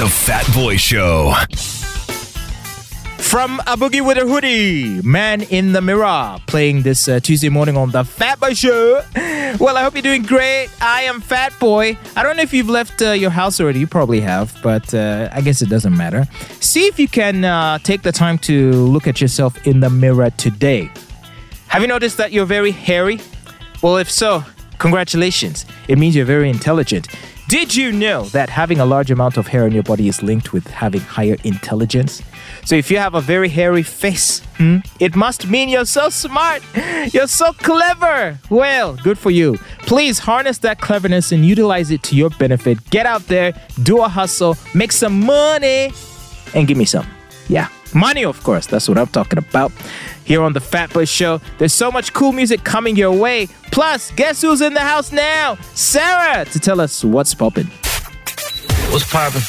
The Fat Boy Show. From a boogie with a hoodie, man in the mirror, playing this uh, Tuesday morning on the Fat Boy Show. Well, I hope you're doing great. I am Fat Boy. I don't know if you've left uh, your house already. You probably have, but uh, I guess it doesn't matter. See if you can uh, take the time to look at yourself in the mirror today. Have you noticed that you're very hairy? Well, if so, congratulations. It means you're very intelligent. Did you know that having a large amount of hair on your body is linked with having higher intelligence? So if you have a very hairy face, hmm, it must mean you're so smart. You're so clever. Well, good for you. Please harness that cleverness and utilize it to your benefit. Get out there, do a hustle, make some money, and give me some. Yeah, money, of course. That's what I'm talking about. Here on the Fat Boy Show, there's so much cool music coming your way. Plus, guess who's in the house now? Sarah to tell us what's poppin'. What's poppin'?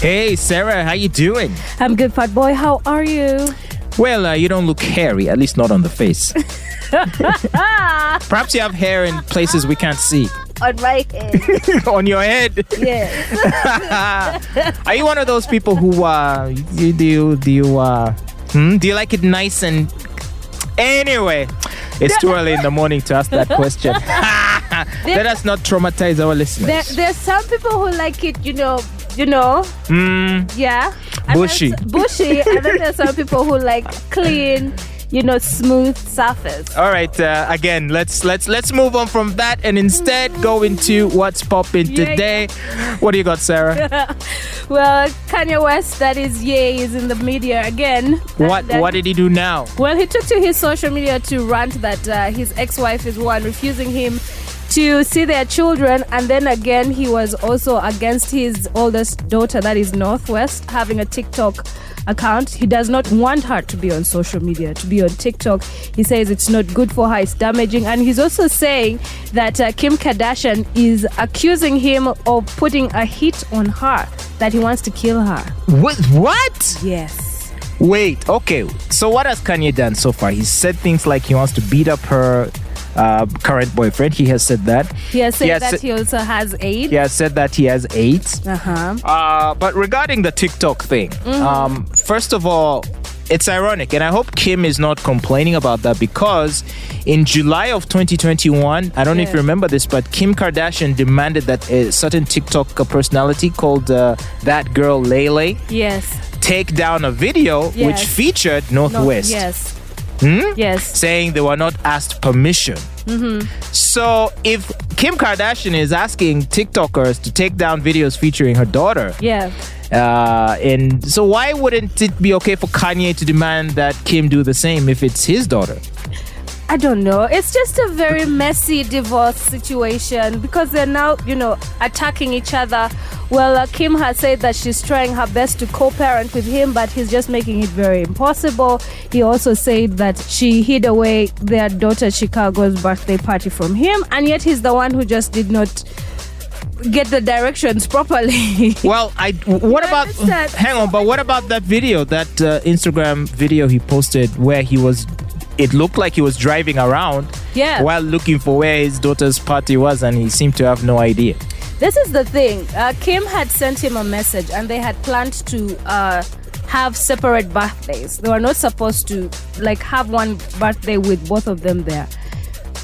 Hey, Sarah, how you doing? I'm good, Fat Boy. How are you? Well, uh, you don't look hairy, at least not on the face. Perhaps you have hair in places we can't see. On my head. on your head. Yeah. Are you one of those people who uh you do you do you uh hmm? do you like it nice and anyway? It's too early in the morning to ask that question. Let us not traumatize our There, listeners. there's some people who like it, you know, you know, Mm, yeah. And Bushy. bushy. and then there's some people who like clean, you know, smooth surface. all right. Uh, again, let's let's let's move on from that and instead go into what's popping Yeah, today. What do you got, Sarah? Well, Kanye West, that is Ye, is in the media again. what uh, what did he do now? Well, he took to his social media to rant that uh, his ex-wife is one refusing him to see their children, and then again he was also against his oldest daughter, that is North West, having a TikTok account. He does not want her to be on social media, to be on TikTok. He says it's not good for her, it's damaging, and he's also saying that uh, Kim Kardashian is accusing him of putting a hit on her, that he wants to kill her. What? What? Yes. Wait, okay. So what has Kanye done so far? He said things like he wants to beat up her uh, current boyfriend. He has said that. He has said He has that said- he also has AIDS. He has said that he has AIDS. Uh-huh. Uh, but regarding the TikTok thing, um, first of all, it's ironic, and I hope Kim is not complaining about that because in July of 2021, I don't know if you remember this, but Kim Kardashian demanded that a certain TikTok personality called uh, that girl Lele Yes. take down a video which featured No, North West. yes. Hmm? Yes. saying they were not asked permission. So if Kim Kardashian is asking TikTokers to take down videos featuring her daughter, Yeah. uh, and so why wouldn't it be okay for Kanye to demand that Kim do the same if it's his daughter? I don't know. It's just a very messy divorce situation because they're now, you know, attacking each other. Well, uh, Kim has said that she's trying her best to co parent with him, but he's just making it very impossible. He also said that she hid away their daughter Chicago's birthday party from him, and yet he's the one who just did not get the directions properly. Well, I what about hang on, but what about that video, that uh, Instagram video he posted where he was it looked like he was driving around Yeah. while looking for where his daughter's party was and he seemed to have no idea. This is the thing. Uh, Kim had sent him a message, and they had planned to uh, have separate birthdays. They were not supposed to like have one birthday with both of them there.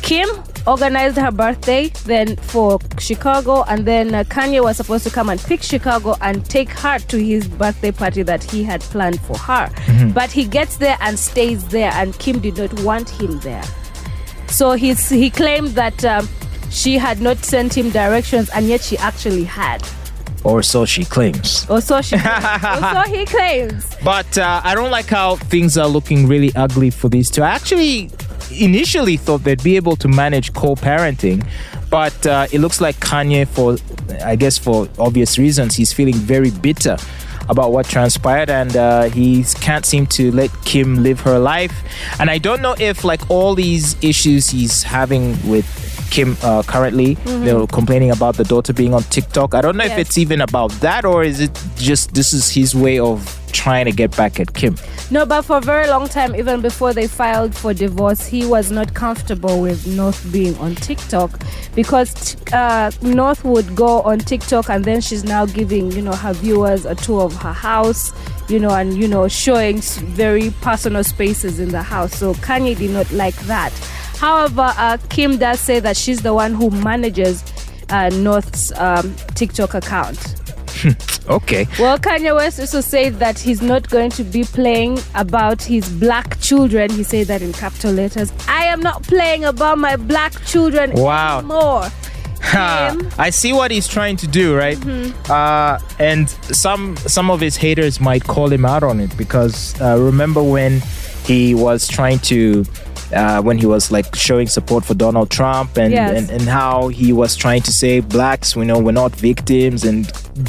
Kim organized her birthday then for Chicago, and then uh, Kanye was supposed to come and pick Chicago and take her to his birthday party that he had planned for her. But he gets there and stays there, and Kim did not want him there. So he's, he claimed that um, she had not sent him directions, and yet she actually had. Or so she claims. Or so she, or so he claims. But uh, I don't like how things are looking really ugly for these two. I actually initially thought they'd be able to manage co-parenting, but uh, it looks like Kanye, for I guess for obvious reasons, he's feeling very bitter about what transpired and uh, he can't seem to let Kim live her life. And I don't know if like all these issues he's having with Kim uh, currently, they're complaining about the daughter being on TikTok. I don't know if it's even about that or is it just this is his way of trying to get back at Kim. No, but for a very long time, even before they filed for divorce, he was not comfortable with North being on TikTok because uh, North would go on TikTok and then she's now giving, you know, her viewers a tour of her house, you know, and, you know, showing very personal spaces in the house. So Kanye did not like that. However, uh, Kim does say that she's the one who manages uh, North's um, TikTok account. Okay. Well, Kanye West also said that he's not going to be playing about his black children. He said that in capital letters. I am not playing about my black children Wow. anymore. Ha, I see what he's trying to do, right? Mm-hmm. Uh, and some some of his haters might call him out on it because uh, remember when he was trying to. Uh, when he was like showing support for Donald Trump and, Yes. and, and how he was trying to say blacks, we know we're not victims and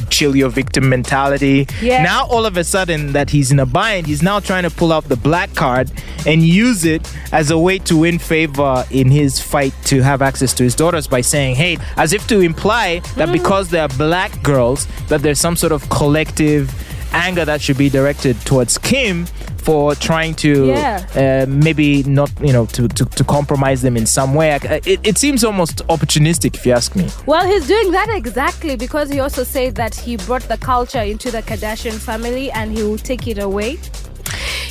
chill your victim mentality. Yeah. Now all of a sudden that he's in a bind, he's now trying to pull out the black card and use it as a way to win favor in his fight to have access to his daughters by saying, hey, as if to imply that Mm. because they're black girls, that there's some sort of collective anger that should be directed towards Kim for trying to Yeah. uh, maybe not, you know, to, to, to compromise them in some way. It, it seems almost opportunistic, if you ask me. Well, he's doing that exactly because he also said that he brought the culture into the Kardashian family and he will take it away.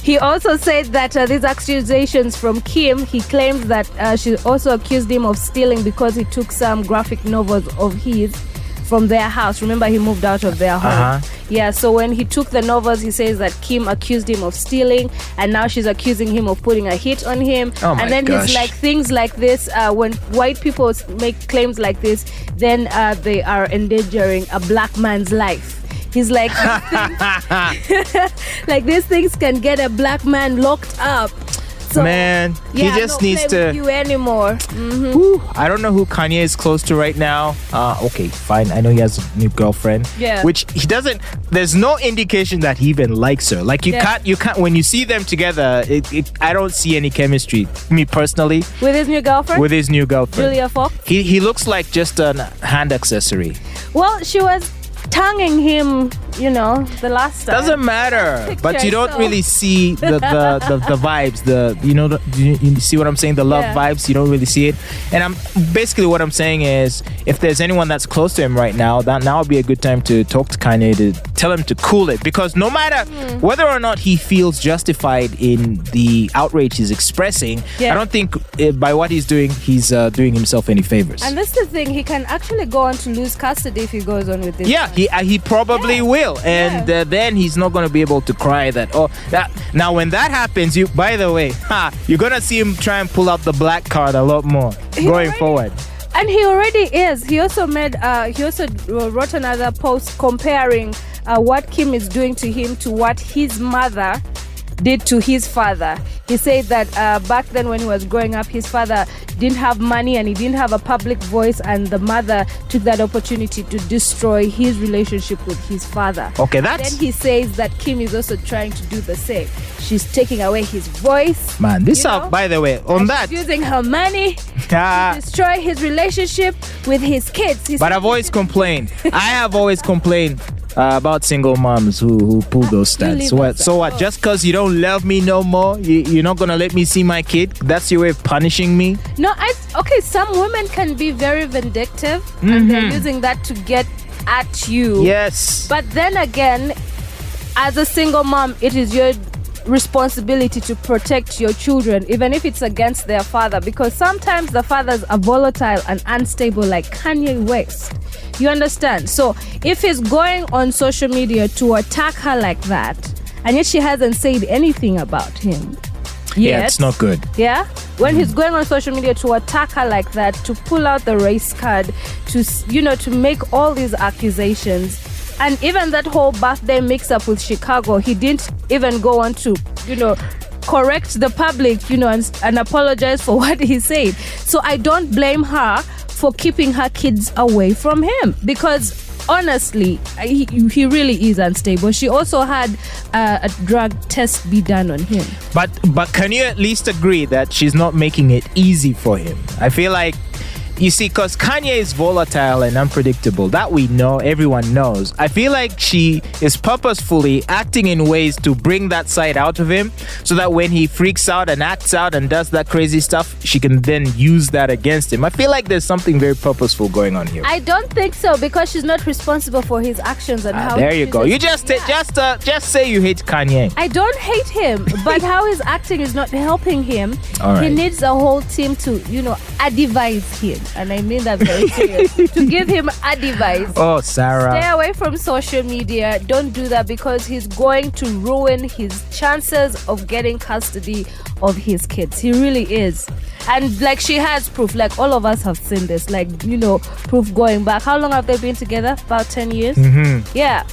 He also said that uh, these accusations from Kim, he claims that uh, she also accused him of stealing because he took some graphic novels of his from their house. Remember, he moved out of their home. Uh-huh. Yeah, so when he took the novels, he says that Kim accused him of stealing, and now she's accusing him of putting a hit on him. Oh my and then gosh. he's like, things like this, uh, when white people make claims like this, then uh, they are endangering a black man's life. He's like, like these things can get a black man locked up. So, Man, yeah, he just needs to. you anymore. Whew, I don't know who Kanye is close to right now. Uh, okay, fine. I know he has a new girlfriend. Yeah. Which he doesn't. There's no indication that he even likes her. Like you Yeah. can't. You can't. When you see them together, it, it, I don't see any chemistry. Me personally, With his new girlfriend, with his new girlfriend, Julia Fox. he he looks like just a hand accessory. Well, she was tonguing him, you know, the last time. Doesn't matter. Picture But you don't yourself. really see the the, the, the vibes. The you know the, you, you see what I'm saying. The love Yeah. vibes. You don't really see it. And I'm basically what I'm saying is, if there's anyone that's close to him right now, that now would be a good time to talk to Kanye to tell him to cool it. Because no matter Hmm. whether or not he feels justified in the outrage he's expressing, Yeah. I don't think uh, by what he's doing, he's uh, doing himself any favors. And that's the thing, he can actually go on to lose custody if he goes on with this. Yeah, he uh, he probably Yeah. will, and Yeah. uh, then he's not going to be able to cry that. Oh, that now when that happens, you by the way, ha, you're gonna see him try and pull out the black card a lot more He going already- forward. And he already is. He also made. Uh, he also wrote another post comparing uh, what Kim is doing to him to what his mother did to his father. He said that uh, back then when he was growing up, his father didn't have money and he didn't have a public voice, and the mother took that opportunity to destroy his relationship with his father. Okay, that. Then he says that Kim is also trying to do the same. She's taking away his voice. man. This up, by the way, on that. she's using her money to destroy his relationship with his kids. His but I've always complained. I have always complained. Uh, about single moms who, who pull those You stats. So what? So what? Just because you don't love me no more, you, you're not gonna let me see my kid? That's your way of punishing me? No, I okay. Some women can be very vindictive, and they're using that to get at you. Yes. But then again, as a single mom, it is your responsibility to protect your children, even if it's against their father, because sometimes the fathers are volatile and unstable, like Kanye West. You understand? So if he's going on social media to attack her like that, and yet she hasn't said anything about him. yeah, it's not good. yeah when mm. he's going on social media to attack her like that to pull out the race card to you know to make all these accusations and even that whole birthday mix up with chicago he didn't even go on to you know correct the public you know and, and apologize for what he said. So i don't blame her for keeping her kids away from him. Because honestly he, he really is unstable. She also had uh, a drug test be done on him. But but can you at least agree that she's not making it easy for him? I feel like You see, because Kanye is volatile and unpredictable. That we know, everyone knows. I feel like she is purposefully acting in ways to bring that side out of him so that when he freaks out and acts out and does that crazy stuff, she can then use that against him. I feel like there's something very purposeful going on here. I don't think so because she's not responsible for his actions and Ah, how. there you go. You just- just Yeah. just uh, just say you hate Kanye. I don't hate him, but how his acting is not helping him. All He needs a whole team to, you know, advise him, and I mean that very serious. to give him advice. Oh, Sarah. Stay away from social media. Don't do that because he's going to ruin his chances of getting custody of his kids. He really is. And like she has proof, like all of us have seen this, like, you know, proof going back. How long have they been together? About 10 years? Mm-hmm. Yeah.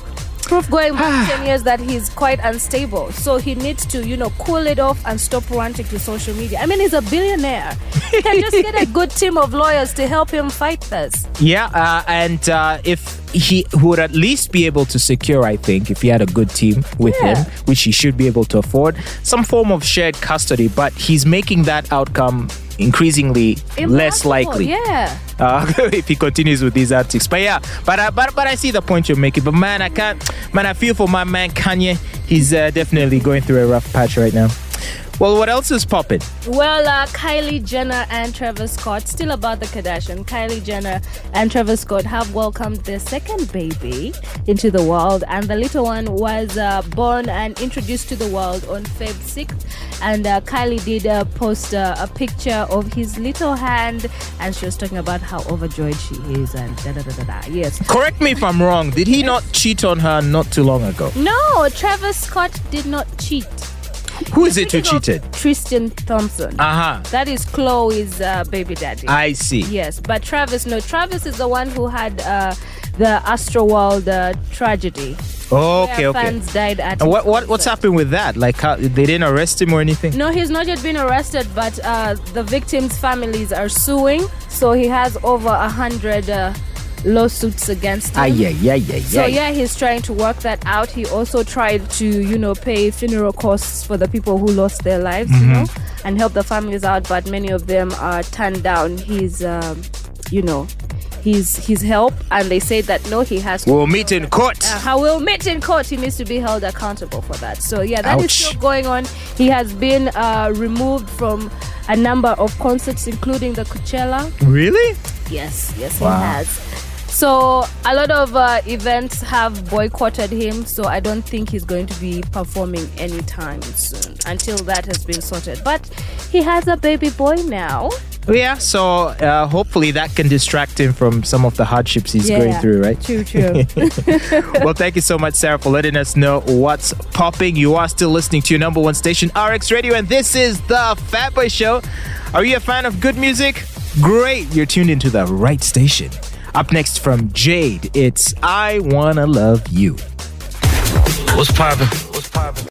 Proof going back 10 years that he's quite unstable. So he needs to, you know, cool it off and stop ranting to social media. I mean, he's a billionaire. He can just get a good team of lawyers to help him fight this. Yeah, uh, and uh, if he would at least be able to secure, I think, if he had a good team with Yeah. him, which he should be able to afford, some form of shared custody. But he's making that outcome increasingly less likely Yeah. uh, if he continues with these antics. But yeah, but uh, but but I see the point you're making. But man, I can't. Man, I feel for my man Kanye. He's uh, definitely going through a rough patch right now. Well, what else is popping? Well, uh, Kylie Jenner and Travis Scott, still about the Kardashian. Kylie Jenner and Travis Scott have welcomed their second baby into the world, and the little one was uh, born and introduced to the world on Feb 6th. And uh, Kylie did uh, post uh, a picture of his little hand, and she was talking about how overjoyed she is, and da da da da da. Yes. Correct me if I'm wrong. Did he not cheat on her not too long ago? No, Travis Scott did not cheat. Who is it who cheated? Tristan Thompson. Uh huh. that is Khloé's uh, baby daddy. I see. Yes, but Travis, no, Travis is the one who had uh, the Astroworld uh, tragedy. Okay, okay. Fans died at. And what, what what's happened with that? Like, how, they didn't arrest him or anything? No, he's not yet been arrested, but uh, the victims' families are suing. So he has over a hundred uh, lawsuits against him. Ah, yeah, yeah, yeah, yeah. So yeah, he's trying to work that out. He also tried to, you know, pay funeral costs for the people who lost their lives, you know, and help the families out. But many of them are turned down his, um, you know, his his help, and they say that no, he has. to We'll meet in court. uh, how will meet in court. He needs to be held accountable for that. So yeah, that is Ouch. still going on. He has been uh, removed from a number of concerts, including the Coachella. Really? Yes, yes, Wow. he has. So a lot of uh, events have boycotted him. So I don't think he's going to be performing anytime soon until that has been sorted. But he has a baby boy now. Yeah, so uh, hopefully that can distract him from some of the hardships he's going Yeah. through, right? True, true. well, thank you so much, Sarah, for letting us know what's popping. You are still listening to your number one station, RX Radio, and this is the Fat Boy Show. Are you a fan of good music? Great, you're tuned into the right station. Up next from Jade, it's I Wanna Love You. What's poppin'? What's poppin'?